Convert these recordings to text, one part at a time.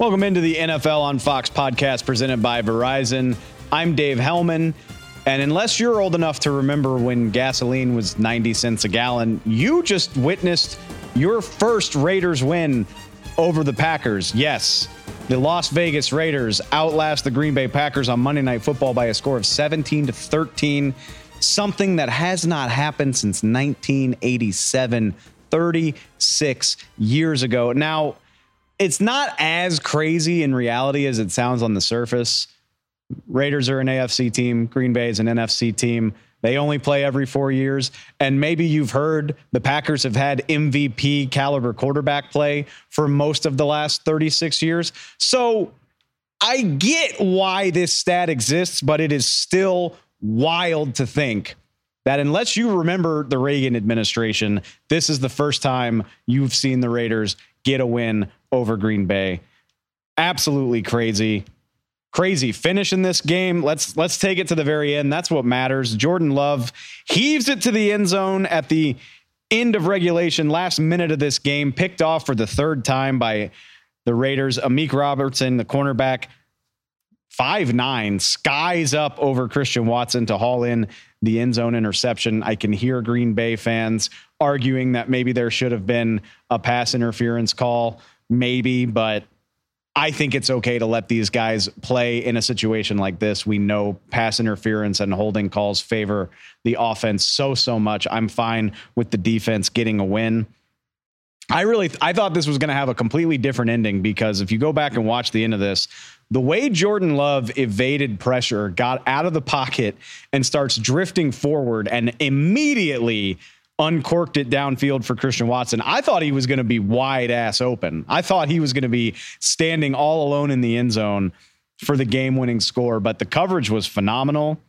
Welcome into the NFL on Fox podcast presented by Verizon. I'm Dave Helman. And unless you're old enough to remember when gasoline was 90 cents a gallon, you just witnessed your first Raiders win over the Packers. Yes, the Las Vegas Raiders outlast the Green Bay Packers on Monday Night Football by a score of 17 to 13, something that has not happened since 1987, 36 years ago. Now, it's not as crazy in reality as it sounds on the surface. Raiders are an AFC team, Green Bay is an NFC team. They only play every four years. And maybe you've heard the Packers have had MVP caliber quarterback play for most of the last 36 years. So I get why this stat exists, but it is still wild to think that unless you remember the Reagan administration, this is the first time you've seen the Raiders get a win over Green Bay. Absolutely crazy. Crazy finish in this game. Let's let's take it to the very end. That's what matters. Jordan Love heaves it to the end zone at the end of regulation, last minute of this game, picked off for the third time by the Raiders. Amik Robertson, the cornerback, five nine, skies up over Christian Watson to haul in the end zone interception. I can hear Green Bay fans arguing that maybe there should have been a pass interference call maybe, but I think it's okay to let these guys play in a situation like this. We know pass interference and holding calls favor the offense so, so much. I'm fine with the defense getting a win. I really I thought this was going to have a completely different ending because if you go back and watch the end of this, the way Jordan Love evaded pressure, got out of the pocket and starts drifting forward and immediately uncorked it downfield for Christian Watson. I thought he was going to be wide ass open. I thought he was going to be standing all alone in the end zone for the game winning score, but the coverage was phenomenal.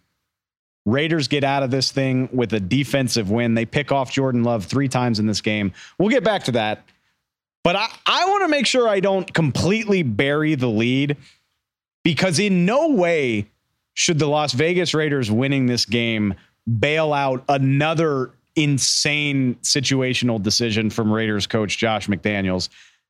Raiders get out of this thing with a defensive win. They pick off Jordan Love three times in this game. We'll get back to that. But I, I want to make sure I don't completely bury the lead because in no way should the Las Vegas Raiders winning this game bail out another insane situational decision from Raiders coach Josh McDaniels.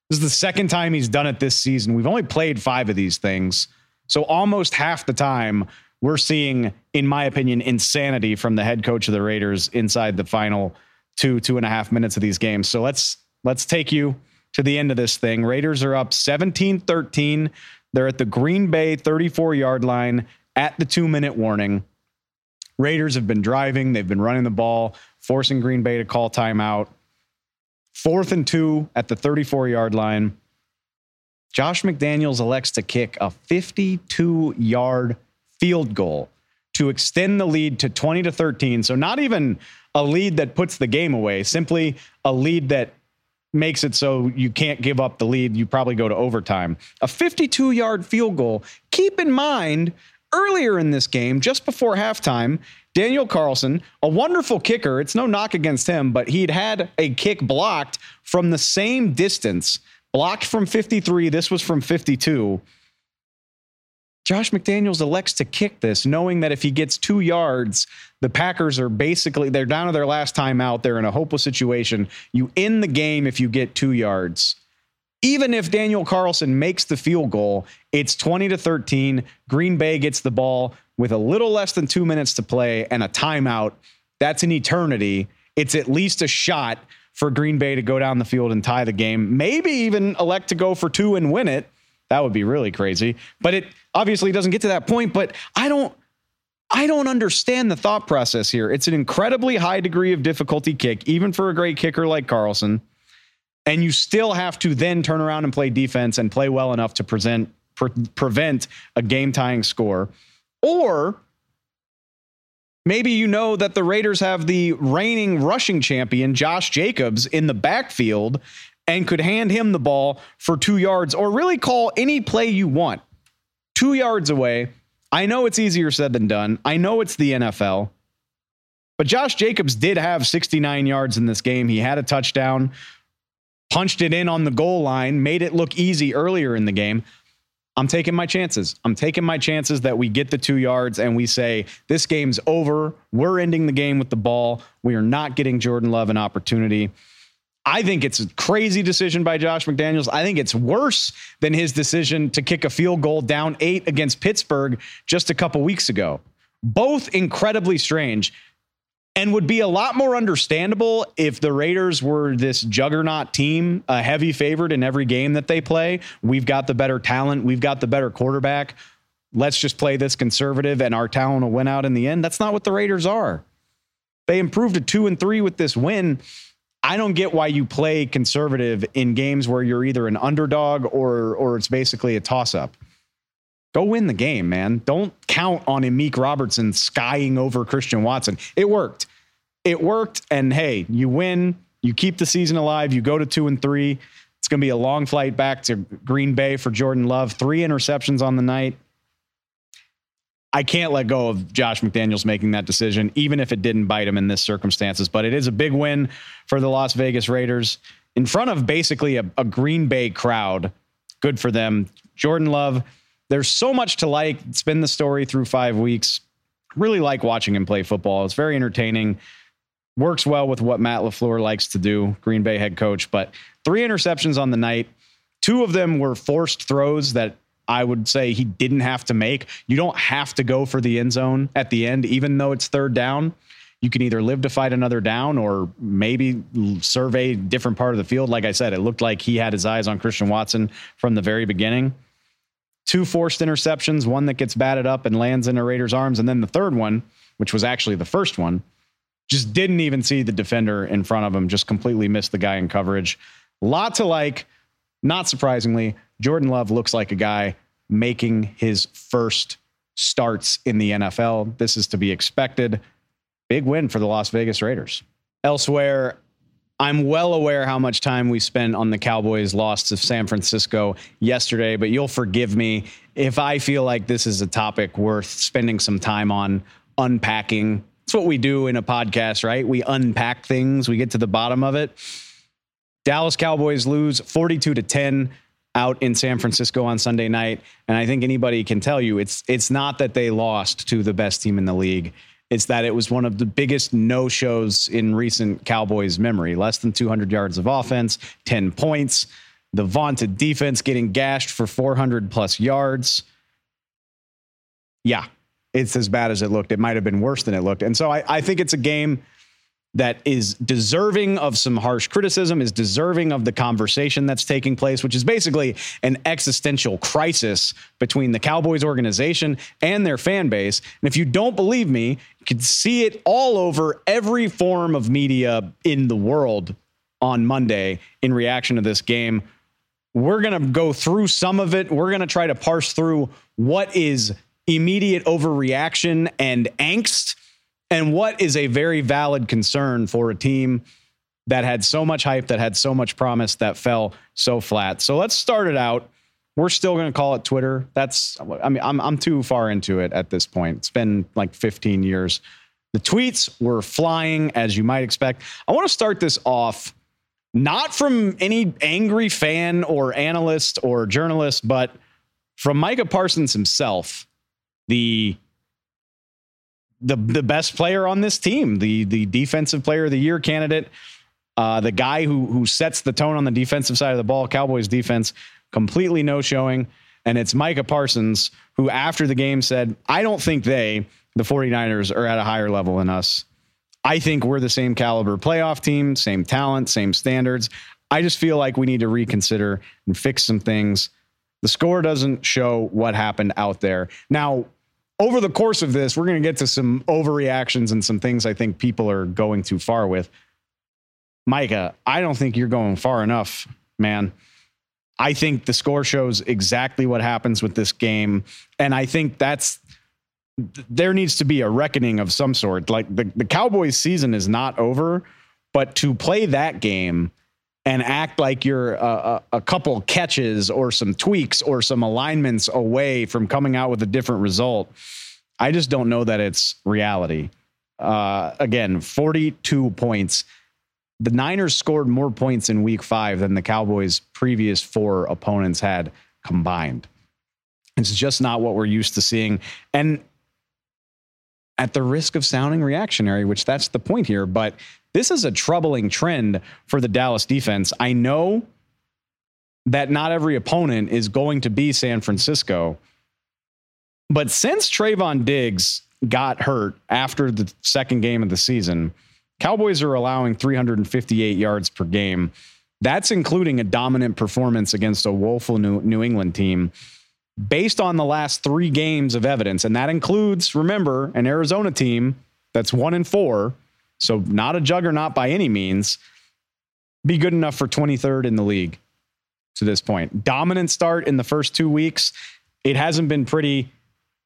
This is the second time he's done it this season. We've only played five of these things. So almost half the time we're seeing, in my opinion, insanity from the head coach of the Raiders inside the final two, two and a half minutes of these games. So let's let's take you to the end of this thing. Raiders are up 17-13. They're at the Green Bay 34 yard line at the two minute warning. Raiders have been driving, they've been running the ball forcing Green Bay to call timeout. Fourth and two at the 34 yard line. Josh McDaniels elects to kick a 52 yard field goal to extend the lead to 20 to 13. So, not even a lead that puts the game away, simply a lead that makes it so you can't give up the lead. You probably go to overtime. A 52 yard field goal. Keep in mind, earlier in this game, just before halftime, Daniel Carlson, a wonderful kicker. It's no knock against him, but he'd had a kick blocked from the same distance, blocked from 53. This was from 52. Josh McDaniels elects to kick this, knowing that if he gets two yards, the Packers are basically they're down to their last time out. They're in a hopeless situation. You end the game if you get two yards. Even if Daniel Carlson makes the field goal, it's 20 to 13. Green Bay gets the ball with a little less than two minutes to play and a timeout. That's an eternity. It's at least a shot for Green Bay to go down the field and tie the game, maybe even elect to go for two and win it. That would be really crazy. But it obviously doesn't get to that point. But I don't. I don't understand the thought process here. It's an incredibly high degree of difficulty kick, even for a great kicker like Carlson. And you still have to then turn around and play defense and play well enough to present, pre- prevent a game tying score. Or maybe you know that the Raiders have the reigning rushing champion, Josh Jacobs, in the backfield and could hand him the ball for two yards or really call any play you want. Two yards away I know it's easier said than done. I know it's the NFL. But Josh Jacobs did have 69 yards in this game. He had a touchdown, punched it in on the goal line, made it look easy earlier in the game. I'm taking my chances. I'm taking my chances that we get the two yards and we say, this game's over. We're ending the game with the ball. We are not getting Jordan Love an opportunity. I think it's a crazy decision by Josh McDaniels. I think it's worse than his decision to kick a field goal down eight against Pittsburgh just a couple weeks ago. Both incredibly strange and would be a lot more understandable if the Raiders were this juggernaut team, a heavy favorite in every game that they play. We've got the better talent, we've got the better quarterback. Let's just play this conservative and our talent will win out in the end. That's not what the Raiders are. They improved to 2 and 3 with this win I don't get why you play conservative in games where you're either an underdog or or it's basically a toss up. Go win the game, man. Don't count on Amik Robertson skying over Christian Watson. It worked. It worked. And hey, you win, you keep the season alive, you go to two and three. It's going to be a long flight back to Green Bay for Jordan Love. Three interceptions on the night. I can't let go of Josh McDaniels making that decision, even if it didn't bite him in this circumstances. But it is a big win for the Las Vegas Raiders in front of basically a, a Green Bay crowd. Good for them. Jordan Love, there's so much to like. It's been the story through five weeks. Really like watching him play football. It's very entertaining. Works well with what Matt LaFleur likes to do, Green Bay head coach. But three interceptions on the night. Two of them were forced throws that I would say he didn't have to make. You don't have to go for the end zone at the end, even though it's third down. You can either live to fight another down or maybe survey different part of the field. Like I said, it looked like he had his eyes on Christian Watson from the very beginning. Two forced interceptions, one that gets batted up and lands in a Raiders' arms, and then the third one, which was actually the first one, just didn't even see the defender in front of him, just completely missed the guy in coverage. Lot to like. Not surprisingly, Jordan Love looks like a guy making his first starts in the NFL. This is to be expected. Big win for the Las Vegas Raiders. Elsewhere, I'm well aware how much time we spent on the Cowboys' loss to San Francisco yesterday, but you'll forgive me if I feel like this is a topic worth spending some time on unpacking. It's what we do in a podcast, right? We unpack things, we get to the bottom of it. Dallas Cowboys lose 42 to 10 out in San Francisco on Sunday night, and I think anybody can tell you it's it's not that they lost to the best team in the league. It's that it was one of the biggest no-shows in recent Cowboys memory. Less than 200 yards of offense, 10 points, the vaunted defense getting gashed for 400 plus yards. Yeah, it's as bad as it looked. It might have been worse than it looked. And so I, I think it's a game that is deserving of some harsh criticism, is deserving of the conversation that's taking place, which is basically an existential crisis between the Cowboys organization and their fan base. And if you don't believe me, you can see it all over every form of media in the world on Monday in reaction to this game. We're going to go through some of it. We're going to try to parse through what is immediate overreaction and angst and what is a very valid concern for a team that had so much hype, that had so much promise, that fell so flat. So let's start it out. We're still going to call it Twitter. That's, I mean, I'm, I'm too far into it at this point. It's been like 15 years. The tweets were flying, as you might expect. I want to start this off not from any angry fan or analyst or journalist, but from Micah Parsons himself, the the the best player on this team, the the defensive player of the year candidate. Uh, the guy who who sets the tone on the defensive side of the ball, Cowboys defense, completely no showing. And it's Micah Parsons, who after the game said, I don't think they, the 49ers, are at a higher level than us. I think we're the same caliber playoff team, same talent, same standards. I just feel like we need to reconsider and fix some things. The score doesn't show what happened out there. Now, over the course of this, we're going to get to some overreactions and some things I think people are going too far with. Micah, I don't think you're going far enough, man. I think the score shows exactly what happens with this game. And I think that's there needs to be a reckoning of some sort. Like the, the Cowboys season is not over, but to play that game and act like you're a, a, couple catches or some tweaks or some alignments away from coming out with a different result, I just don't know that it's reality. Uh, again, 42 points. The Niners scored more points in week five than the Cowboys' previous four opponents had combined. It's just not what we're used to seeing. And at the risk of sounding reactionary, which that's the point here, but this is a troubling trend for the Dallas defense. I know that not every opponent is going to be San Francisco, but since Trevon Diggs got hurt after the second game of the season, Cowboys are allowing 358 yards per game. That's including a dominant performance against a woeful New England team based on the last three games of evidence, and that includes, remember, an Arizona team that's one and four, so not a juggernaut by any means, be good enough for 23rd in the league to this point. Dominant start in the first two weeks. It hasn't been pretty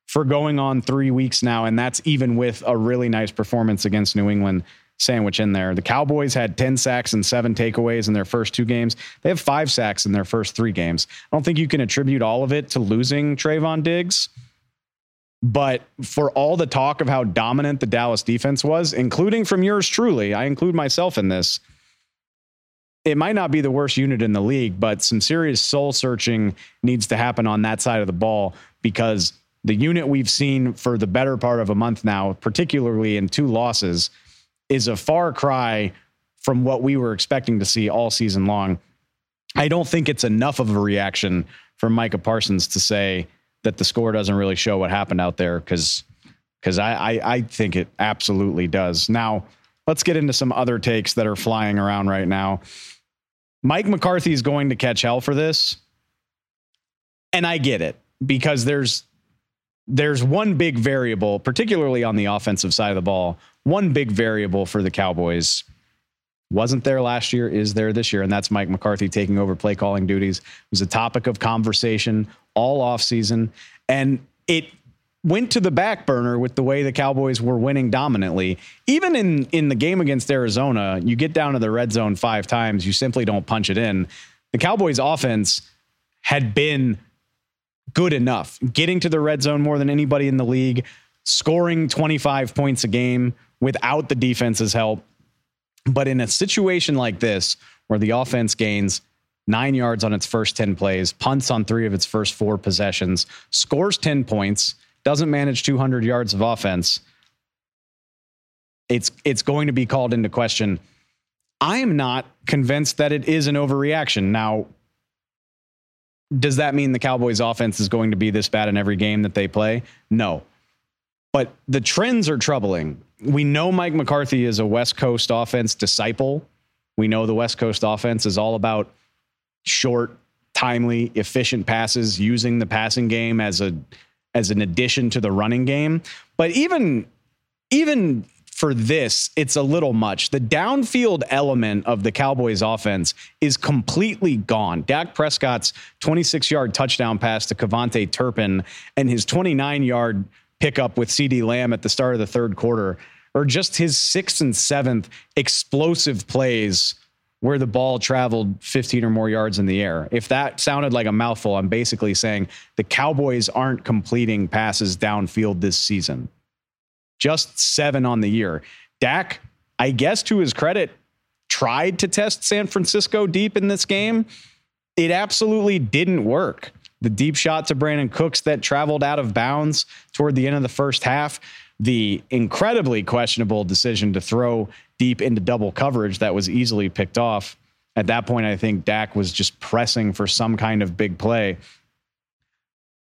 for going on three weeks now, and that's even with a really nice performance against New England sandwich in there. The Cowboys had 10 sacks and seven takeaways in their first two games. They have five sacks in their first three games. I don't think you can attribute all of it to losing Trevon Diggs. But for all the talk of how dominant the Dallas defense was, including from yours truly, I include myself in this. It might not be the worst unit in the league, but some serious soul searching needs to happen on that side of the ball because the unit we've seen for the better part of a month now, particularly in two losses, is a far cry from what we were expecting to see all season long. I don't think it's enough of a reaction from Micah Parsons to say that the score doesn't really show what happened out there because because I, I, I think it absolutely does. Now let's get into some other takes that are flying around right now. Mike McCarthy is going to catch hell for this, and I get it because there's there's one big variable, particularly on the offensive side of the ball, one big variable for the Cowboys wasn't there last year, is there this year, and that's Mike McCarthy taking over play calling duties. It was a topic of conversation all offseason, and it went to the back burner with the way the Cowboys were winning dominantly. Even in in the game against Arizona, you get down to the red zone five times, you simply don't punch it in. The Cowboys offense had been good enough, getting to the red zone more than anybody in the league, scoring 25 points a game without the defense's help. But in a situation like this, where the offense gains nine yards on its first 10 plays, punts on three of its first four possessions, scores 10 points, doesn't manage 200 yards of offense, it's, it's going to be called into question. I am not convinced that it is an overreaction. Now, does that mean the Cowboys offense is going to be this bad in every game that they play? No. But the trends are troubling. We know Mike McCarthy is a West Coast offense disciple. We know the West Coast offense is all about short, timely, efficient passes, using the passing game as a as an addition to the running game. But even even for this, it's a little much. The downfield element of the Cowboys offense is completely gone. Dak Prescott's 26 yard touchdown pass to KaVontae Turpin and his 29 yard pickup with CeeDee Lamb at the start of the third quarter, or just his sixth and seventh explosive plays where the ball traveled 15 or more yards in the air. If that sounded like a mouthful, I'm basically saying the Cowboys aren't completing passes downfield this season. Just seven on the year. Dak, I guess to his credit, tried to test San Francisco deep in this game. It absolutely didn't work the deep shot to Brandin Cooks that traveled out of bounds toward the end of the first half, the incredibly questionable decision to throw deep into double coverage that was easily picked off. At that point, I think Dak was just pressing for some kind of big play.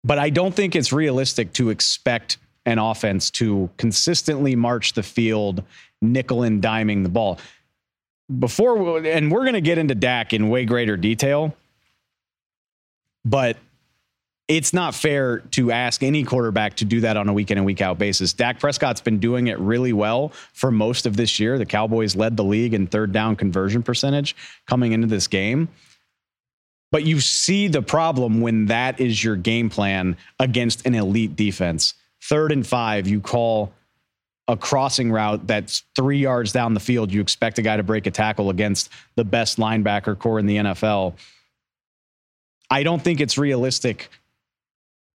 But I don't think it's realistic to expect an offense to consistently march the field, nickel and diming the ball. Before, and we're going to get into Dak in way greater detail, but it's not fair to ask any quarterback to do that on a week in and week out basis. Dak Prescott's been doing it really well for most of this year. The Cowboys led the league in third down conversion percentage coming into this game. But you see the problem when that is your game plan against an elite defense. Third and five, you call a crossing route that's three yards down the field. You expect a guy to break a tackle against the best linebacker corps in the NFL. I don't think it's realistic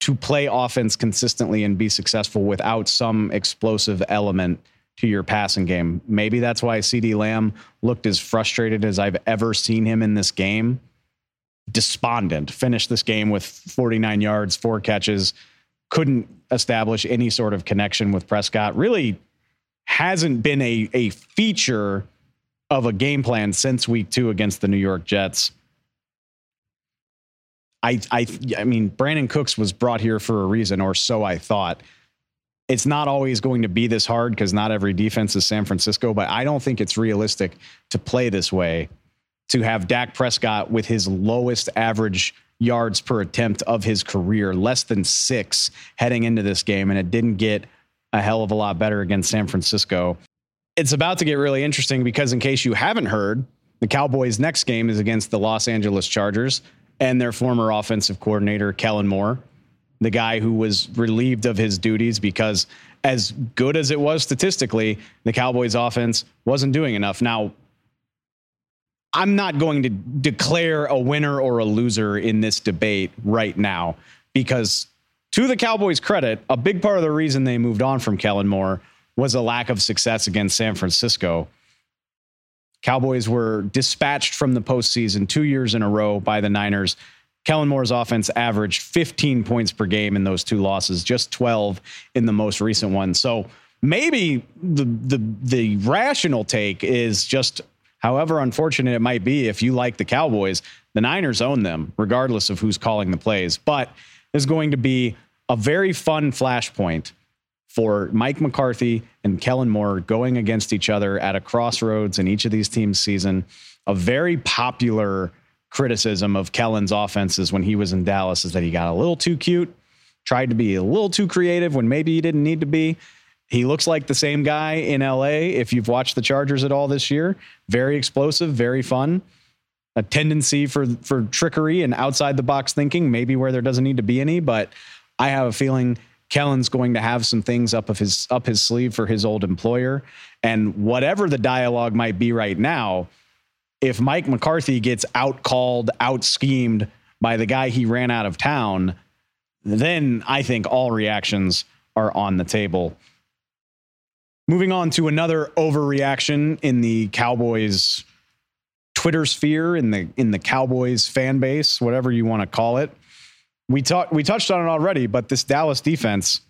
to play offense consistently and be successful without some explosive element to your passing game. Maybe that's why CeeDee Lamb looked as frustrated as I've ever seen him in this game. Despondent, finished this game with 49 yards, four catches, couldn't establish any sort of connection with Prescott. Really hasn't been a, a feature of a game plan since week two against the New York Jets. I, I, I mean, Brandin Cooks was brought here for a reason, or so I thought. It's not always going to be this hard because not every defense is San Francisco, but I don't think it's realistic to play this way. To have Dak Prescott with his lowest average yards per attempt of his career, less than six heading into this game, and it didn't get a hell of a lot better against San Francisco. It's about to get really interesting because, in case you haven't heard, the Cowboys' next game is against the Los Angeles Chargers and their former offensive coordinator, Kellen Moore, the guy who was relieved of his duties because, as good as it was statistically, the Cowboys' offense wasn't doing enough. Now, I'm not going to declare a winner or a loser in this debate right now because, to the Cowboys' credit, a big part of the reason they moved on from Kellen Moore was a lack of success against San Francisco. Cowboys were dispatched from the postseason two years in a row by the Niners. Kellen Moore's offense averaged 15 points per game in those two losses, just 12 in the most recent one. So maybe the the the rational take is just however unfortunate it might be if you like the Cowboys, the Niners own them regardless of who's calling the plays. But is going to be a very fun flashpoint for Mike McCarthy and Kellen Moore going against each other at a crossroads in each of these teams' season. A very popular criticism of Kellen's offenses when he was in Dallas is that he got a little too cute, tried to be a little too creative when maybe he didn't need to be. He looks like the same guy in LA if you've watched the Chargers at all this year. Very explosive, very fun. A tendency for for trickery and outside the box thinking, maybe where there doesn't need to be any, but I have a feeling Kellen's going to have some things up of his up his sleeve for his old employer. And whatever the dialogue might be right now, if Mike McCarthy gets out called, out schemed by the guy he ran out of town, then I think all reactions are on the table. Moving on to another overreaction in the Cowboys Twitter sphere, in the in the Cowboys fan base, whatever you want to call it we talked we touched on it already, but this Dallas defense,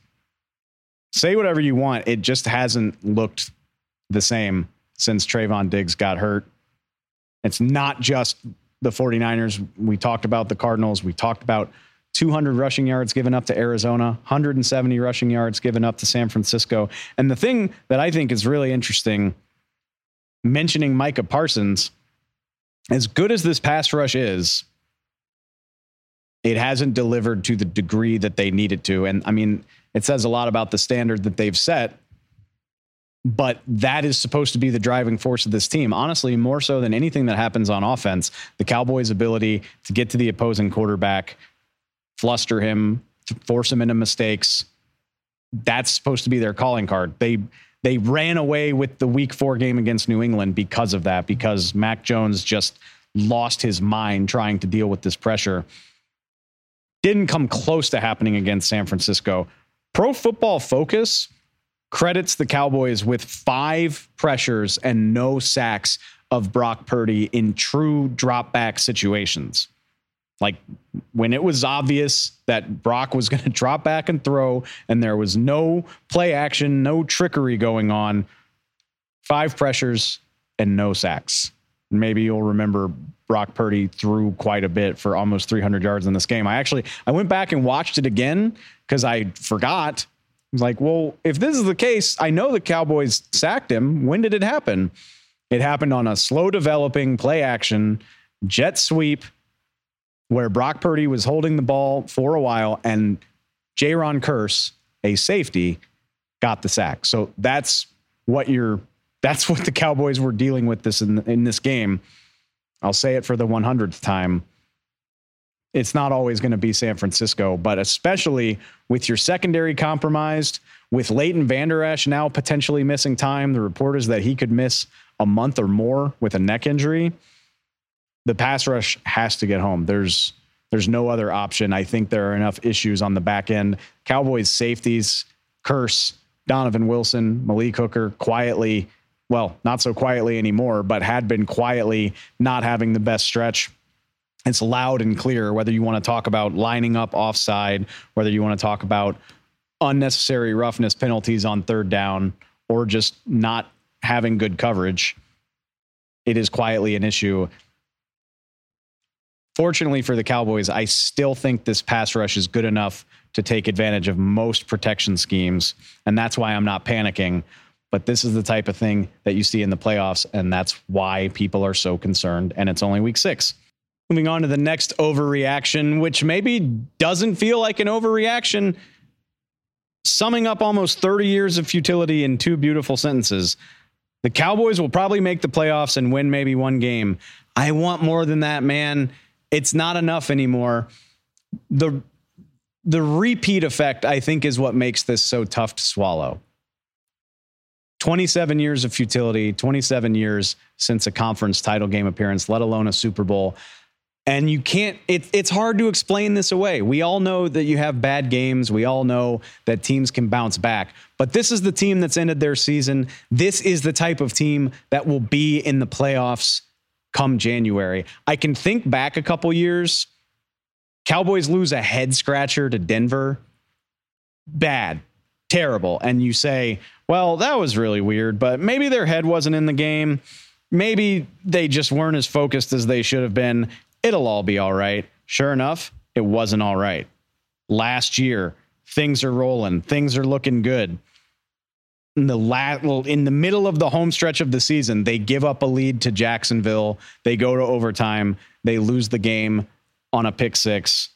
say whatever you want, it just hasn't looked the same since Trevon Diggs got hurt. It's not just the 49ers. We talked about the Cardinals. We talked about 200 rushing yards given up to Arizona, 170 rushing yards given up to San Francisco. And the thing that I think is really interesting, mentioning Micah Parsons, as good as this pass rush is, it hasn't delivered to the degree that they needed to. And I mean, it says a lot about the standard that they've set. But that is supposed to be the driving force of this team. Honestly, more so than anything that happens on offense, the Cowboys' ability to get to the opposing quarterback, fluster him, force him into mistakes. That's supposed to be their calling card. They they ran away with the week four game against New England because of that, because Mac Jones just lost his mind trying to deal with this pressure didn't come close to happening against San Francisco. Pro Football Focus credits the Cowboys with five pressures and no sacks of Brock Purdy in true drop back situations. Like when it was obvious that Brock was going to drop back and throw, and there was no play action, no trickery going on, five pressures and no sacks. Maybe you'll remember Brock Purdy threw quite a bit for almost 300 yards in this game. I actually I went back and watched it again because I forgot. I was like, well, if this is the case, I know the Cowboys sacked him. When did it happen? It happened on a slow developing play action jet sweep where Brock Purdy was holding the ball for a while and Jayron Kearse, a safety, got the sack. So that's what you're that's what the Cowboys were dealing with this in, in this game. I'll say it for the 100th time. It's not always going to be San Francisco, but especially with your secondary compromised, with Leighton Vander Esch now potentially missing time, the report is that he could miss a month or more with a neck injury. The pass rush has to get home. There's there's no other option. I think there are enough issues on the back end. Cowboys safeties, Kearse, Donovan Wilson, Malik Hooker quietly well, not so quietly anymore, but had been quietly not having the best stretch. It's loud and clear whether you want to talk about lining up offside, whether you want to talk about unnecessary roughness penalties on third down, or just not having good coverage. It is quietly an issue. Fortunately for the Cowboys, I still think this pass rush is good enough to take advantage of most protection schemes. And that's why I'm not panicking. But this is the type of thing that you see in the playoffs, and that's why people are so concerned. And it's only week six. Moving on to the next overreaction, which maybe doesn't feel like an overreaction. Summing up almost 30 years of futility in two beautiful sentences. The Cowboys will probably make the playoffs and win maybe one game. I want more than that, man. It's not enough anymore. The the repeat effect, I think, is what makes this so tough to swallow. 27 years of futility, 27 years since a conference title game appearance, let alone a Super Bowl. And you can't, it, it's hard to explain this away. We all know that you have bad games. We all know that teams can bounce back. But this is the team that's ended their season. This is the type of team that will be in the playoffs come January. I can think back a couple years. Cowboys lose a head scratcher to Denver. Bad, terrible. And you say, well, that was really weird, but maybe their head wasn't in the game. Maybe they just weren't as focused as they should have been. It'll all be all right. Sure enough, it wasn't all right. Last year, things are rolling, things are looking good. In the la- in the middle of the home stretch of the season, they give up a lead to Jacksonville. They go to overtime. They lose the game on a pick six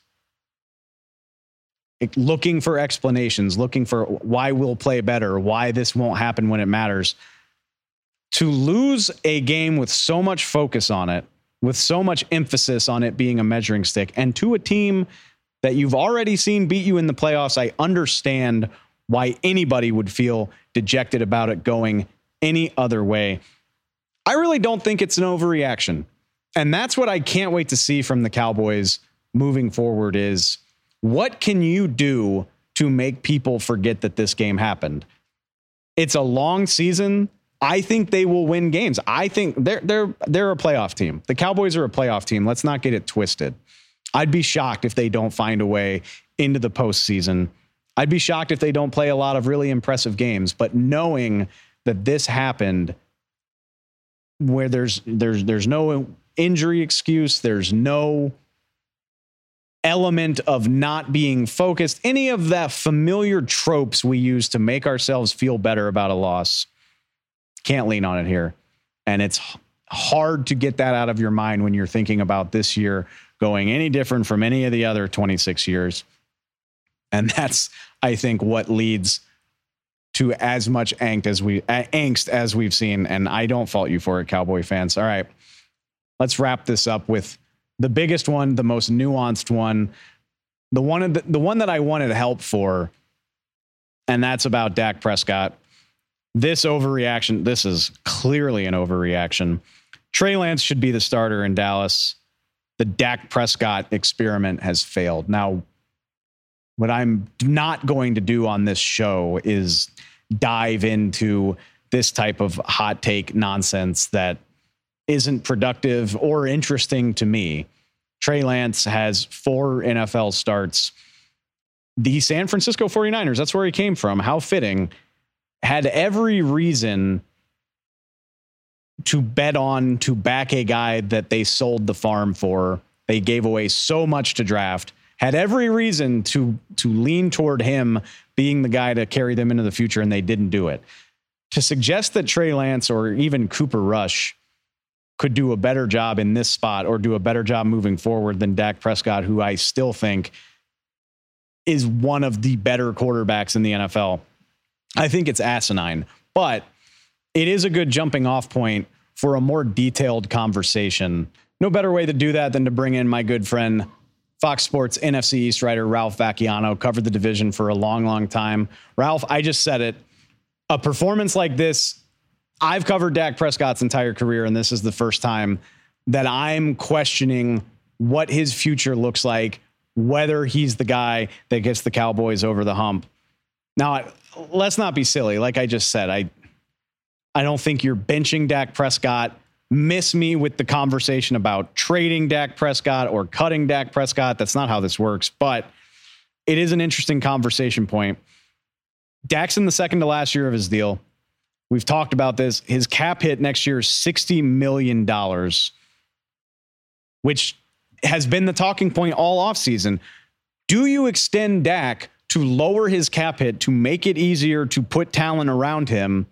looking for explanations, looking for why we'll play better, why this won't happen when it matters. To lose a game with so much focus on it, with so much emphasis on it being a measuring stick, and to a team that you've already seen beat you in the playoffs, I understand why anybody would feel dejected about it going any other way. I really don't think it's an overreaction. And that's what I can't wait to see from the Cowboys moving forward is what can you do to make people forget that this game happened? It's a long season. I think they will win games. I think they're they're they're a playoff team. The Cowboys are a playoff team. Let's not get it twisted. I'd be shocked if they don't find a way into the postseason. I'd be shocked if they don't play a lot of really impressive games. But knowing that this happened where there's there's there's no injury excuse, there's no element of not being focused, any of that familiar tropes we use to make ourselves feel better about a loss. Can't lean on it here. And it's hard to get that out of your mind when you're thinking about this year going any different from any of the other 26 years. And that's, I think, what leads to as much angst as we angst as we've seen. And I don't fault you for it, Cowboy fans. All right, let's wrap this up with the biggest one, the most nuanced one, the one the, the one that I wanted help for, and that's about Dak Prescott. This overreaction, this is clearly an overreaction. Trey Lance should be the starter in Dallas. The Dak Prescott experiment has failed. Now, what I'm not going to do on this show is dive into this type of hot take nonsense that isn't productive or interesting to me. Trey Lance has four NFL starts. The San Francisco 49ers, that's where he came from. How fitting. Had every reason to bet on to back a guy that they sold the farm for. They gave away so much to draft. Had every reason to to lean toward him being the guy to carry them into the future, and they didn't do it. To suggest that Trey Lance or even Cooper Rush could do a better job in this spot or do a better job moving forward than Dak Prescott, who I still think is one of the better quarterbacks in the NFL. I think it's asinine, but it is a good jumping off point for a more detailed conversation. No better way to do that than to bring in my good friend, Fox Sports NFC East writer Ralph Vacchiano, covered the division for a long, long time. Ralph, I just said it. A performance like this, I've covered Dak Prescott's entire career, and this is the first time that I'm questioning what his future looks like, whether he's the guy that gets the Cowboys over the hump. Now, let's not be silly. Like I just said, I I don't think you're benching Dak Prescott. Miss me with the conversation about trading Dak Prescott or cutting Dak Prescott. That's not how this works, but it is an interesting conversation point. Dak's in the second to last year of his deal. We've talked about this. His cap hit next year is $60 million, which has been the talking point all offseason. Do you extend Dak to lower his cap hit to make it easier to put talent around him?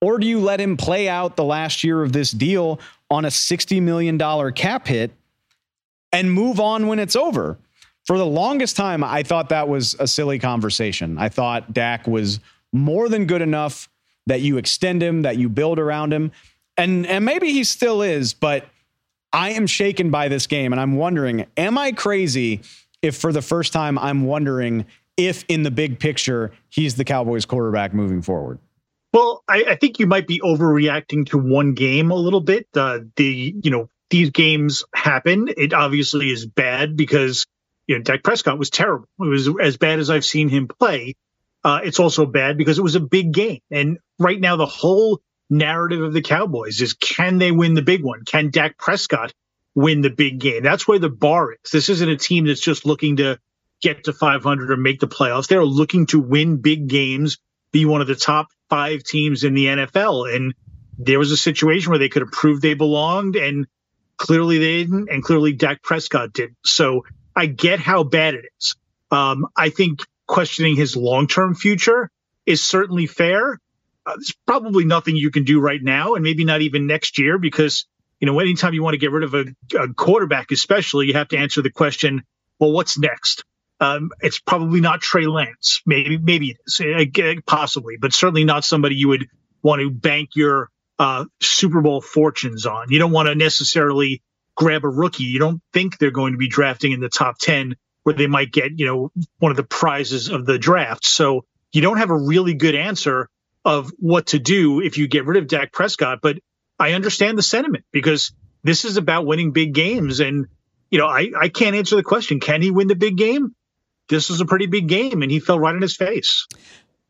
Or do you let him play out the last year of this deal on a $60 million cap hit and move on when it's over? For the longest time, I thought that was a silly conversation. I thought Dak was more than good enough that you extend him, that you build around him. And, and maybe he still is, but I am shaken by this game. And I'm wondering, am I crazy if for the first time I'm wondering if in the big picture he's the Cowboys quarterback moving forward? Well, I, I, think you might be overreacting to one game a little bit. Uh, the you know these games happen. It obviously is bad because you know Dak Prescott was terrible. It was as bad as I've seen him play. Uh, it's also bad because it was a big game, and right now the whole narrative of the Cowboys is can they win the big one? Can Dak Prescott win the big game? That's where the bar is. This isn't a team that's just looking to get to 500 or make the playoffs. They're looking to win big games, be one of the top five teams in the NFL. And there was a situation where they could have proved they belonged, and clearly they didn't, and clearly Dak Prescott didn't. So I get how bad it is. Um, I think questioning his long term future is certainly fair. Uh, there's probably nothing you can do right now, and maybe not even next year, because you know anytime you want to get rid of a, a quarterback, especially, you have to answer the question, well, what's next? Um, it's probably not Trey Lance. Maybe, maybe it is, uh, possibly, but certainly not somebody you would want to bank your uh, Super Bowl fortunes on. You don't want to necessarily grab a rookie. You don't think they're going to be drafting in the top 10 where they might get, you know, one of the prizes of the draft. So you don't have a really good answer of what to do if you get rid of Dak Prescott. But I understand the sentiment because this is about winning big games. And, you know, I, I can't answer the question. Can he win the big game? this was a pretty big game and he fell right in his face.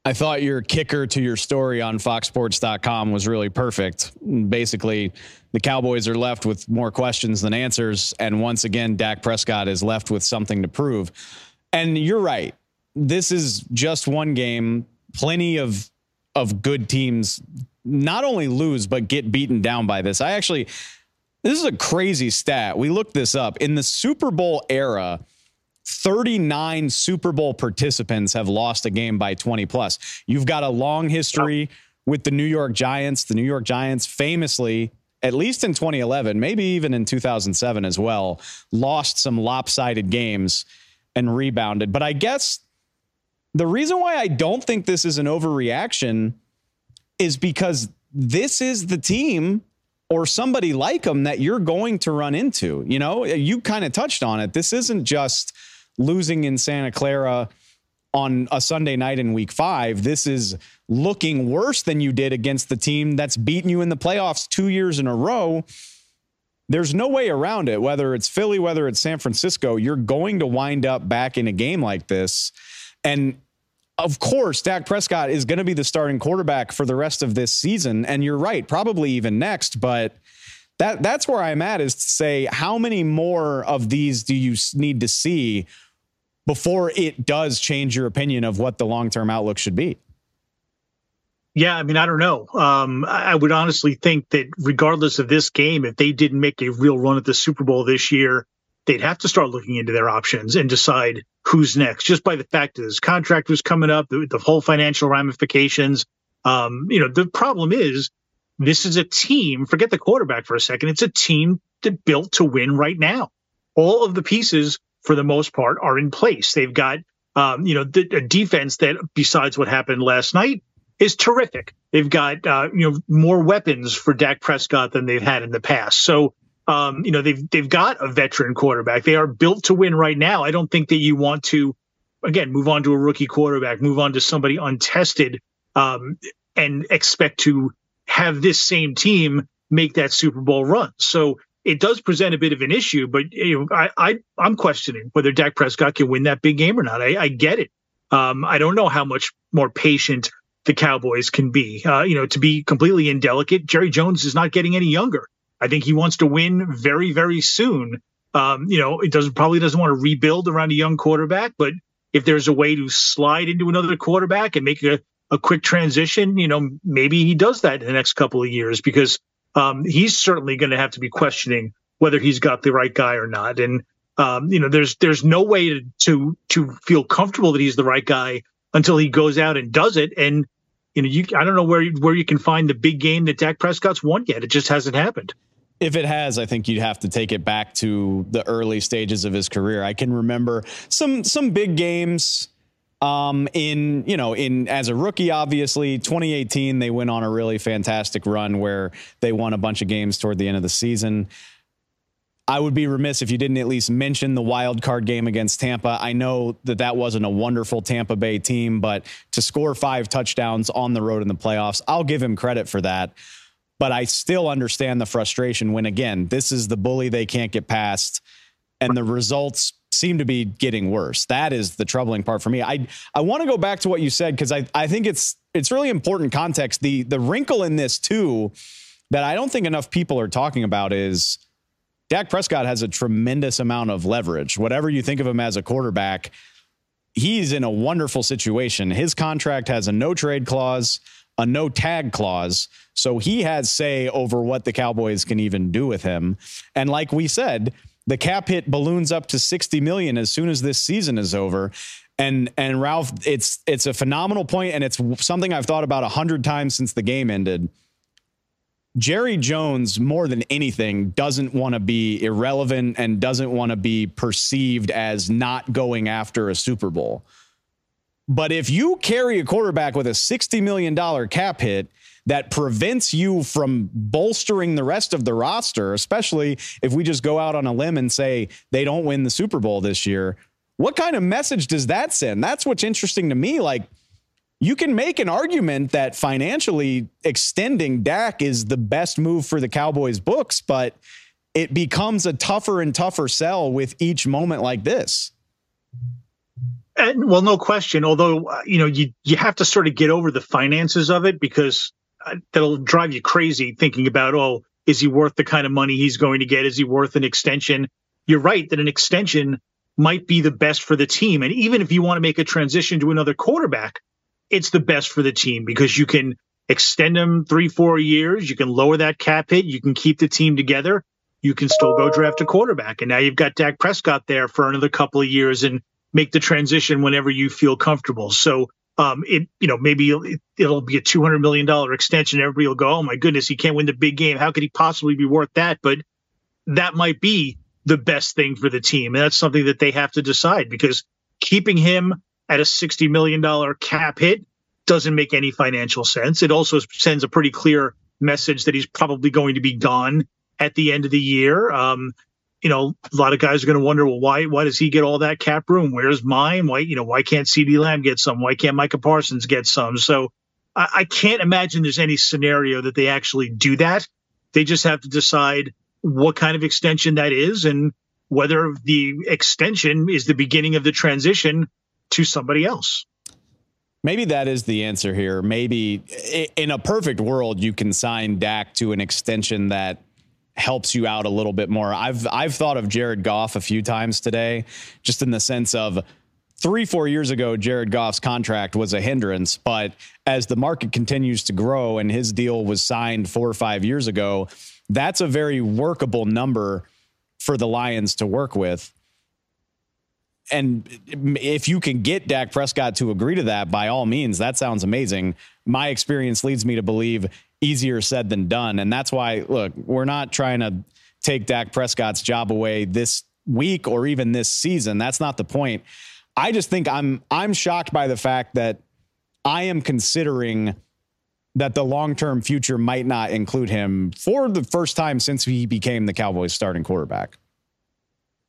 I thought your kicker to your story on foxsports.com was really perfect. Basically, the Cowboys are left with more questions than answers. And once again, Dak Prescott is left with something to prove. And you're right. This is just one game. Plenty of of good teams not only lose, but get beaten down by this. I actually, this is a crazy stat. We looked this up. In the Super Bowl era, 39 Super Bowl participants have lost a game by 20 plus. You've got a long history with the New York Giants. The New York Giants famously, at least in 2011, maybe even in 2007 as well, lost some lopsided games and rebounded. But I guess the reason why I don't think this is an overreaction is because this is the team or somebody like them that you're going to run into. You know, you kind of touched on it. This isn't just losing in Santa Clara on a Sunday night in week five, this is looking worse than you did against the team that's beaten you in the playoffs two years in a row. There's no way around it. Whether it's Philly, whether it's San Francisco, you're going to wind up back in a game like this. And of course, Dak Prescott is going to be the starting quarterback for the rest of this season. And you're right, probably even next. But that that's where I'm at is to say, how many more of these do you need to see before it does change your opinion of what the long term outlook should be. Yeah, I mean, I don't know. Um, I would honestly think that regardless of this game, if they didn't make a real run at the Super Bowl this year, they'd have to start looking into their options and decide who's next. Just by the fact that his contract was coming up, the, the whole financial ramifications. Um, you know, the problem is this is a team. Forget the quarterback for a second. It's a team that built to win right now. All of the pieces, for the most part, are in place. They've got, um, you know, the, a defense that, besides what happened last night, is terrific. They've got, uh, you know, more weapons for Dak Prescott than they've had in the past. So, um, you know, they've they've got a veteran quarterback. They are built to win right now. I don't think that you want to, again, move on to a rookie quarterback, move on to somebody untested, um, and expect to have this same team make that Super Bowl run. So it does present a bit of an issue, but you know, I, I I'm questioning whether Dak Prescott can win that big game or not. I, I get it. Um, I don't know how much more patient the Cowboys can be. Uh, you know, to be completely indelicate, Jerry Jones is not getting any younger. I think he wants to win very, very soon. Um, you know, it doesn't probably doesn't want to rebuild around a young quarterback, but if there's a way to slide into another quarterback and make a, a quick transition, you know, maybe he does that in the next couple of years because um, he's certainly going to have to be questioning whether he's got the right guy or not. And um, you know, there's there's no way to, to to feel comfortable that he's the right guy until he goes out and does it. And you know, you I don't know where where you can find the big game that Dak Prescott's won yet. It just hasn't happened. If it has, I think you'd have to take it back to the early stages of his career. I can remember some some big games um, in you know in as a rookie obviously 2018 they went on a really fantastic run where they won a bunch of games toward the end of the season I would be remiss if you didn't at least mention the wild card game against Tampa. I know that that wasn't a wonderful Tampa Bay team, but to score five touchdowns on the road in the playoffs, I'll give him credit for that. But I still understand the frustration when, again, this is the bully they can't get past, and the results seem to be getting worse. That is the troubling part for me. I I want to go back to what you said because I I think it's it's really important context. The the wrinkle in this too that I don't think enough people are talking about is Dak Prescott has a tremendous amount of leverage. Whatever you think of him as a quarterback, he's in a wonderful situation. His contract has a no trade clause, a no tag clause. So he has say over what the Cowboys can even do with him. And like we said, the cap hit balloons up to 60 million as soon as this season is over. And and Ralph, it's it's a phenomenal point, and it's something I've thought about a hundred times since the game ended Jerry Jones, more than anything, doesn't want to be irrelevant and doesn't want to be perceived as not going after a Super Bowl. But if you carry a quarterback with a $60 million cap hit that prevents you from bolstering the rest of the roster, especially if we just go out on a limb and say they don't win the Super Bowl this year, what kind of message does that send? That's what's interesting to me. Like, you can make an argument that financially extending Dak is the best move for the Cowboys books, but it becomes a tougher and tougher sell with each moment like this. And, well, no question. Although uh, you know you you have to sort of get over the finances of it because that'll drive you crazy thinking about oh is he worth the kind of money he's going to get? Is he worth an extension? You're right that an extension might be the best for the team, and even if you want to make a transition to another quarterback, it's the best for the team because you can extend them three, four years. You can lower that cap hit. You can keep the team together. You can still go draft a quarterback. And now you've got Dak Prescott there for another couple of years and make the transition whenever you feel comfortable. So, um, it, you know, maybe it, it'll be a $200 million extension. Everybody will go, Oh my goodness, he can't win the big game. How could he possibly be worth that? But that might be the best thing for the team. And that's something that they have to decide because keeping him at a $60 million cap hit doesn't make any financial sense. It also sends a pretty clear message that he's probably going to be gone at the end of the year. Um, you know, a lot of guys are going to wonder, well, why why does he get all that cap room? Where's mine? Why you know why can't CeeDee Lamb get some? Why can't Micah Parsons get some? So I, I can't imagine there's any scenario that they actually do that. They just have to decide what kind of extension that is and whether the extension is the beginning of the transition to somebody else. Maybe that is the answer here. Maybe in a perfect world, you can sign Dak to an extension that helps you out a little bit more. I've I've thought of Jared Goff a few times today, just in the sense of three, four years ago, Jared Goff's contract was a hindrance. But as the market continues to grow and his deal was signed four or five years ago, that's a very workable number for the Lions to work with. And if you can get Dak Prescott to agree to that, by all means, that sounds amazing. My experience leads me to believe easier said than done. And that's why, look, we're not trying to take Dak Prescott's job away this week or even this season. That's not the point. I just think I'm I'm shocked by the fact that I am considering that the long-term future might not include him for the first time since he became the Cowboys starting quarterback.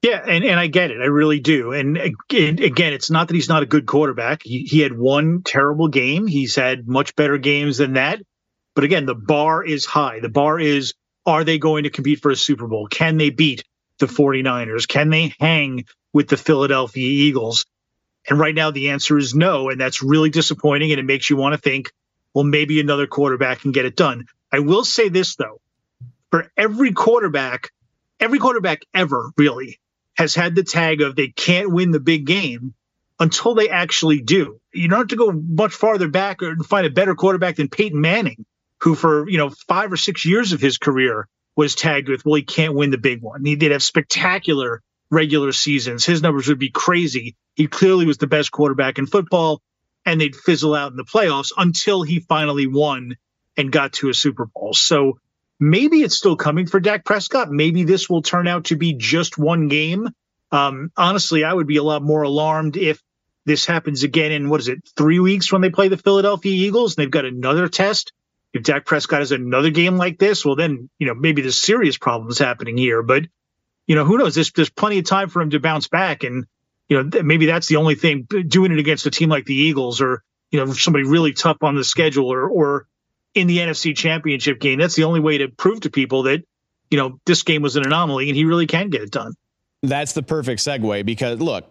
Yeah, and, and I get it. I really do. And again, it's not that he's not a good quarterback. He, he had one terrible game. He's had much better games than that. But again, the bar is high. The bar is are they going to compete for a Super Bowl? Can they beat the 49ers? Can they hang with the Philadelphia Eagles? And right now, the answer is no. And that's really disappointing. And it makes you want to think, well, maybe another quarterback can get it done. I will say this, though for every quarterback, every quarterback ever really has had the tag of they can't win the big game until they actually do. You don't have to go much farther back or find a better quarterback than Peyton Manning, who for, you know, five or six years of his career was tagged with, well, he can't win the big one. He did have spectacular regular seasons. His numbers would be crazy. He clearly was the best quarterback in football, and they'd fizzle out in the playoffs until he finally won and got to a Super Bowl. So maybe it's still coming for Dak Prescott. Maybe this will turn out to be just one game. Um, honestly, I would be a lot more alarmed if this happens again in what is it, three weeks when they play the Philadelphia Eagles and they've got another test. If Dak Prescott has another game like this, well, then, you know, maybe there's serious problems happening here. But you know, who knows? There's, there's plenty of time for him to bounce back. And, you know, maybe that's the only thing uh, doing it against a team like the Eagles or, you know, somebody really tough on the schedule or, or in the NFC championship game. That's the only way to prove to people that, you know, this game was an anomaly and he really can get it done. That's the perfect segue because look,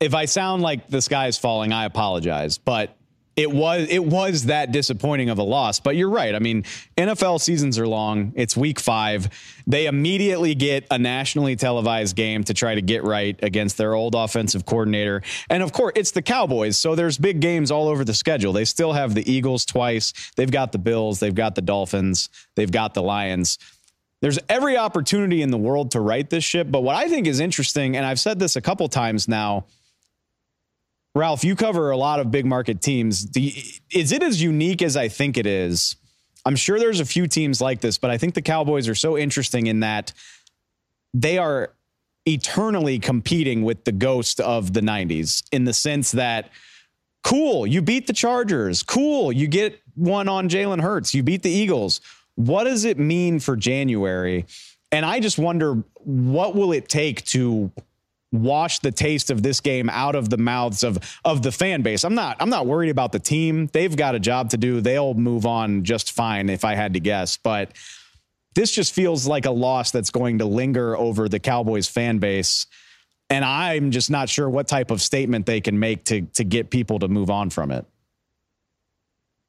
if I sound like the sky is falling, I apologize. But it was it was that disappointing of a loss. But you're right. I mean, NFL seasons are long. It's week five. They immediately get a nationally televised game to try to get right against their old offensive coordinator. And of course, it's the Cowboys. So there's big games all over the schedule. They still have the Eagles twice. They've got the Bills. They've got the Dolphins. They've got the Lions. There's every opportunity in the world to right this ship. But what I think is interesting, and I've said this a couple times now Ralph, you cover a lot of big market teams. is it as unique as I think it is? I'm sure there's a few teams like this, but I think the Cowboys are so interesting in that they are eternally competing with the ghost of the 90s in the sense that cool, you beat the Chargers. Cool, you get one on Jalen Hurts. You beat the Eagles. What does it mean for January? And I just wonder what will it take to wash the taste of this game out of the mouths of of the fan base. I'm not I'm not worried about the team. They've got a job to do. They'll move on just fine if I had to guess, but this just feels like a loss that's going to linger over the Cowboys fan base. And I'm just not sure what type of statement they can make to to get people to move on from it.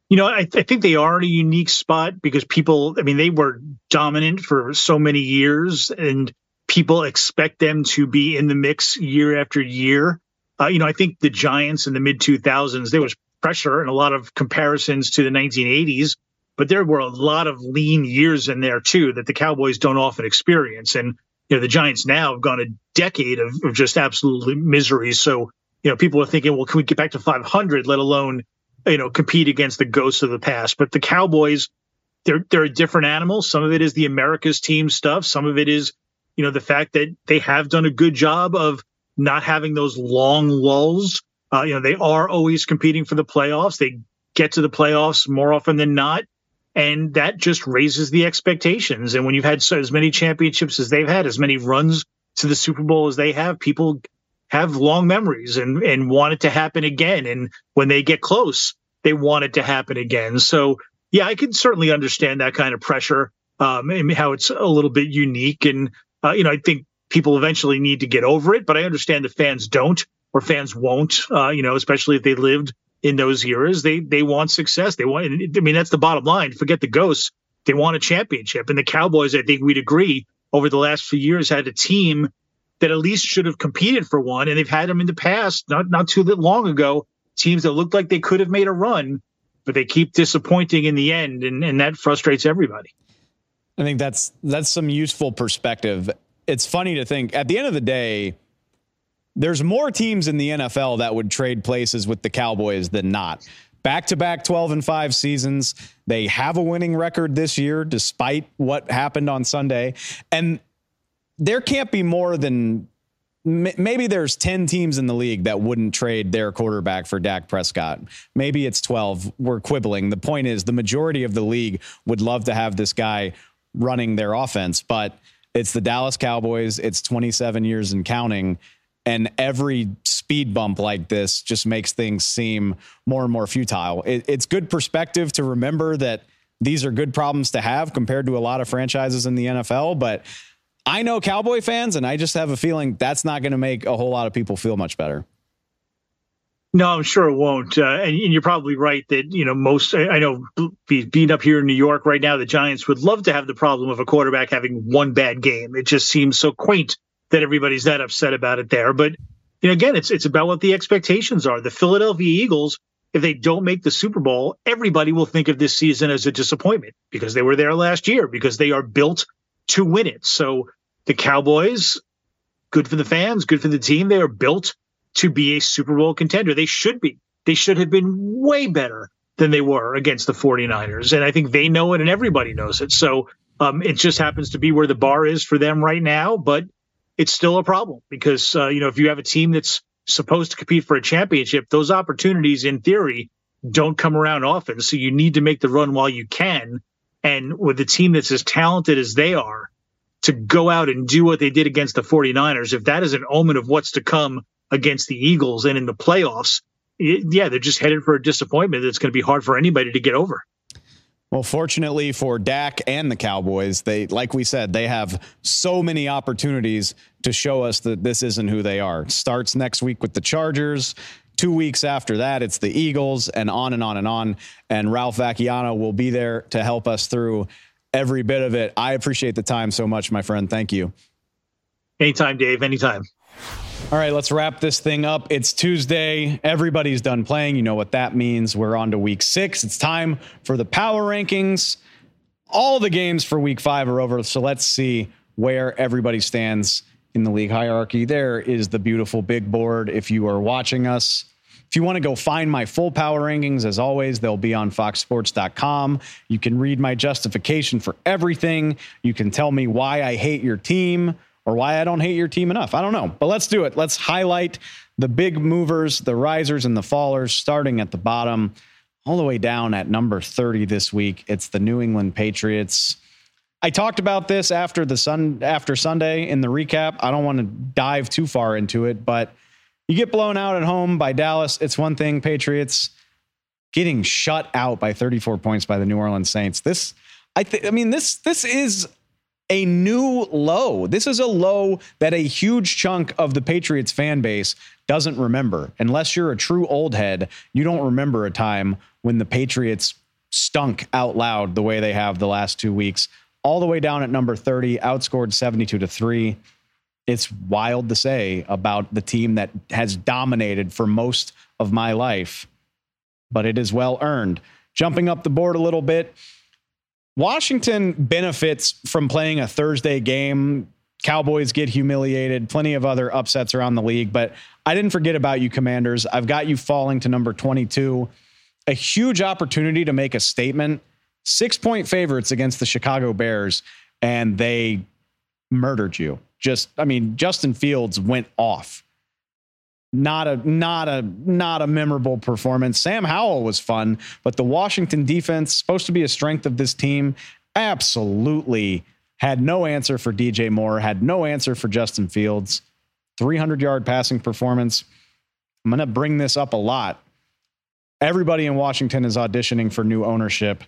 You know, I, th- I think they are in a unique spot because people, I mean, they were dominant for so many years and people expect them to be in the mix year after year. Uh, you know, I think the Giants in the mid 2000s, there was pressure and a lot of comparisons to the 1980s, but there were a lot of lean years in there too that the Cowboys don't often experience. And, you know, the Giants now have gone a decade of, of just absolutely misery. So, you know, people are thinking, well, can we get back to 500, let alone, you know, compete against the ghosts of the past? But the Cowboys, they're, they're a different animal. Some of it is the America's team stuff. Some of it is you know, the fact that they have done a good job of not having those long lulls. Uh, you know, they are always competing for the playoffs. They get to the playoffs more often than not. And that just raises the expectations. And when you've had so, as many championships as they've had, as many runs to the Super Bowl as they have, people have long memories and, and want it to happen again. And when they get close, they want it to happen again. So, yeah, I can certainly understand that kind of pressure, um, and how it's a little bit unique. And uh, you know, I think people eventually need to get over it, but I understand that fans don't or fans won't. Uh, you know, especially if they lived in those eras, they they want success. They want. I mean, that's the bottom line. Forget the ghosts. They want a championship, and the Cowboys. I think we'd agree over the last few years had a team that at least should have competed for one. And they've had them in the past, not not too long ago, teams that looked like they could have made a run, but they keep disappointing in the end, and, and that frustrates everybody. I think that's that's some useful perspective. It's funny to think at the end of the day, there's more teams in the NFL that would trade places with the Cowboys than not. Back to back 12 and 5 seasons. They have a winning record this year, despite what happened on Sunday. And there can't be more than maybe there's 10 teams in the league that wouldn't trade their quarterback for Dak Prescott. Maybe it's 12. We're quibbling. The point is, the majority of the league would love to have this guy running their offense, but it's the Dallas Cowboys. It's 27 years and counting. And every speed bump like this just makes things seem more and more futile. It, it's good perspective to remember that these are good problems to have compared to a lot of franchises in the NFL, but I know Cowboy fans, and I just have a feeling that's not going to make a whole lot of people feel much better. No, I'm sure it won't. Uh, and, and, you're probably right that, you know, most, I know being up here in New York right now, the Giants would love to have the problem of a quarterback having one bad game. It just seems so quaint that everybody's that upset about it there. But, you know, again, it's, it's about what the expectations are. The Philadelphia Eagles, if they don't make the Super Bowl, everybody will think of this season as a disappointment because they were there last year, because they are built to win it. So the Cowboys, good for the fans, good for the team. They are built to be a Super Bowl contender. They should be. They should have been way better than they were against the 49ers. And I think they know it and everybody knows it. So um, it just happens to be where the bar is for them right now, but it's still a problem because, uh, you know, if you have a team that's supposed to compete for a championship, those opportunities in theory don't come around often. So you need to make the run while you can. And with a team that's as talented as they are, to go out and do what they did against the 49ers, if that is an omen of what's to come against the Eagles and in the playoffs, it, yeah, they're just headed for a disappointment that's going to be hard for anybody to get over. Well, fortunately for Dak and the Cowboys, they like we said, they have so many opportunities to show us that this isn't who they are. Starts next week with the Chargers. Two weeks after that, it's the Eagles, and on and on and on. And Ralph Vacchiano will be there to help us through every bit of it. I appreciate the time so much, my friend. Thank you. Anytime, Dave. Anytime. All right, let's wrap this thing up. It's Tuesday. Everybody's done playing. You know what that means. We're on to week six. It's time for the power rankings. All the games for week five are over. So let's see where everybody stands in the league hierarchy. There is the beautiful big board. If you are watching us, if you want to go find my full power rankings, as always, they'll be on foxsports.com. You can read my justification for everything. You can tell me why I hate your team or why I don't hate your team enough. I don't know. But let's do it. Let's highlight the big movers, the risers, and the fallers, starting at the bottom, all the way down at number 30 this week. It's the New England Patriots. I talked about this after the sun after Sunday in the recap. I don't want to dive too far into it, but you get blown out at home by Dallas. It's one thing. Patriots getting shut out by 34 points by the New Orleans Saints. This, I think, I mean, this, this is a new low. This is a low that a huge chunk of the Patriots fan base doesn't remember. Unless you're a true old head, you don't remember a time when the Patriots stunk out loud the way they have the last two weeks. All the way down at number 30, outscored 72 to 3 it's wild to say about the team that has dominated for most of my life, but it is well earned. Jumping up the board a little bit, Washington benefits from playing a Thursday game. Cowboys get humiliated, plenty of other upsets around the league, but I didn't forget about you, Commanders. I've got you falling to number 22. A huge opportunity to make a statement. Six point favorites against the Chicago Bears, and they murdered you just I mean Justin Fields went off. Not a not a not a memorable performance. Sam Howell was fun, but the Washington defense supposed to be a strength of this team absolutely had no answer for DJ Moore, had no answer for Justin Fields. 300 yard passing performance. I'm going to bring this up a lot. Everybody in Washington is auditioning for new ownership.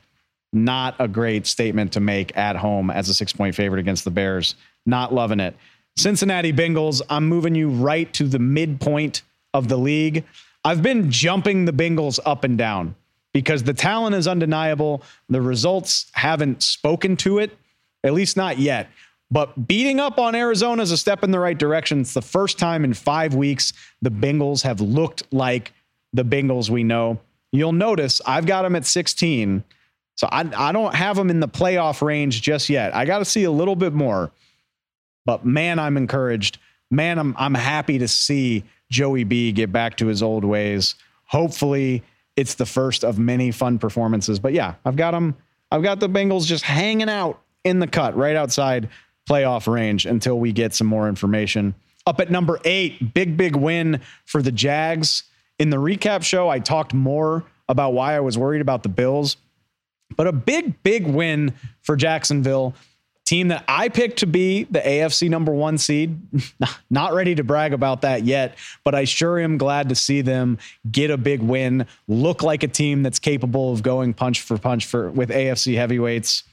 Not a great statement to make at home as a six point favorite against the Bears. Not loving it. Cincinnati Bengals, I'm moving you right to the midpoint of the league. I've been jumping the Bengals up and down because the talent is undeniable. The results haven't spoken to it, at least not yet. But beating up on Arizona is a step in the right direction. It's the first time in five weeks the Bengals have looked like the Bengals we know. You'll notice I've got them at 16. So I, I don't have them in the playoff range just yet. I got to see a little bit more. But man, I'm encouraged. Man, I'm I'm happy to see Joey B get back to his old ways. Hopefully, it's the first of many fun performances. But yeah, I've got them. I've got the Bengals just hanging out in the cut right outside playoff range until we get some more information. Up at number eight, big, big win for the Jags. In the recap show, I talked more about why I was worried about the Bills, but a big, big win for Jacksonville team that I picked to be the AFC number one seed. Not ready to brag about that yet, but I sure am glad to see them get a big win, look like a team that's capable of going punch for punch for with AFC heavyweights.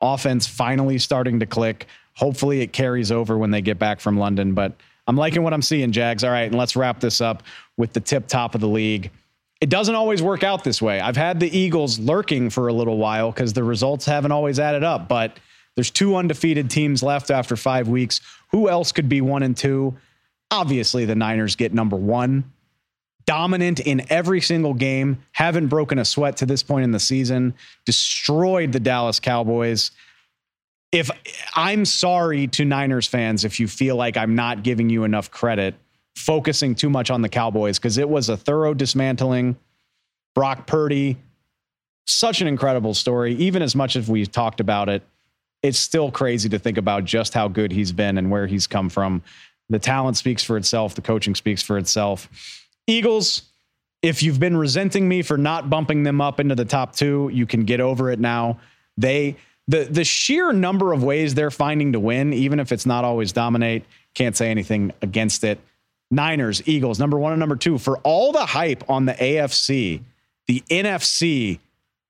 Offense finally starting to click. Hopefully it carries over when they get back from London, but I'm liking what I'm seeing, Jags. All right, and let's wrap this up with the tip top of the league. It doesn't always work out this way. I've had the Eagles lurking for a little while because the results haven't always added up, but there's two undefeated teams left after five weeks. Who else could be one and two? Obviously, the Niners get number one. Dominant in every single game, haven't broken a sweat to this point in the season, destroyed the Dallas Cowboys. If I'm sorry to Niners fans if you feel like I'm not giving you enough credit, focusing too much on the Cowboys, because it was a thorough dismantling. Brock Purdy, such an incredible story, even as much as we've talked about it it's still crazy to think about just how good he's been and where he's come from. The talent speaks for itself, the coaching speaks for itself. Eagles, if you've been resenting me for not bumping them up into the top 2, you can get over it now. They the the sheer number of ways they're finding to win, even if it's not always dominate, can't say anything against it. Niners, Eagles, number 1 and number 2 for all the hype on the AFC, the NFC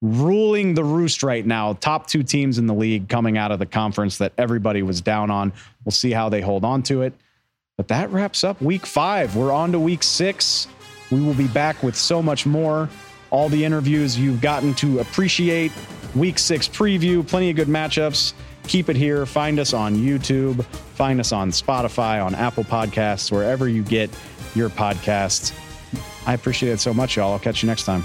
ruling the roost right now. Top two teams in the league coming out of the conference that everybody was down on. We'll see how they hold on to it. But that wraps up week five. We're on to week six. We will be back with so much more. All the interviews you've gotten to appreciate. Week six preview, plenty of good matchups. Keep it here. Find us on YouTube. Find us on Spotify, on Apple Podcasts, wherever you get your podcasts. I appreciate it so much, y'all. I'll catch you next time.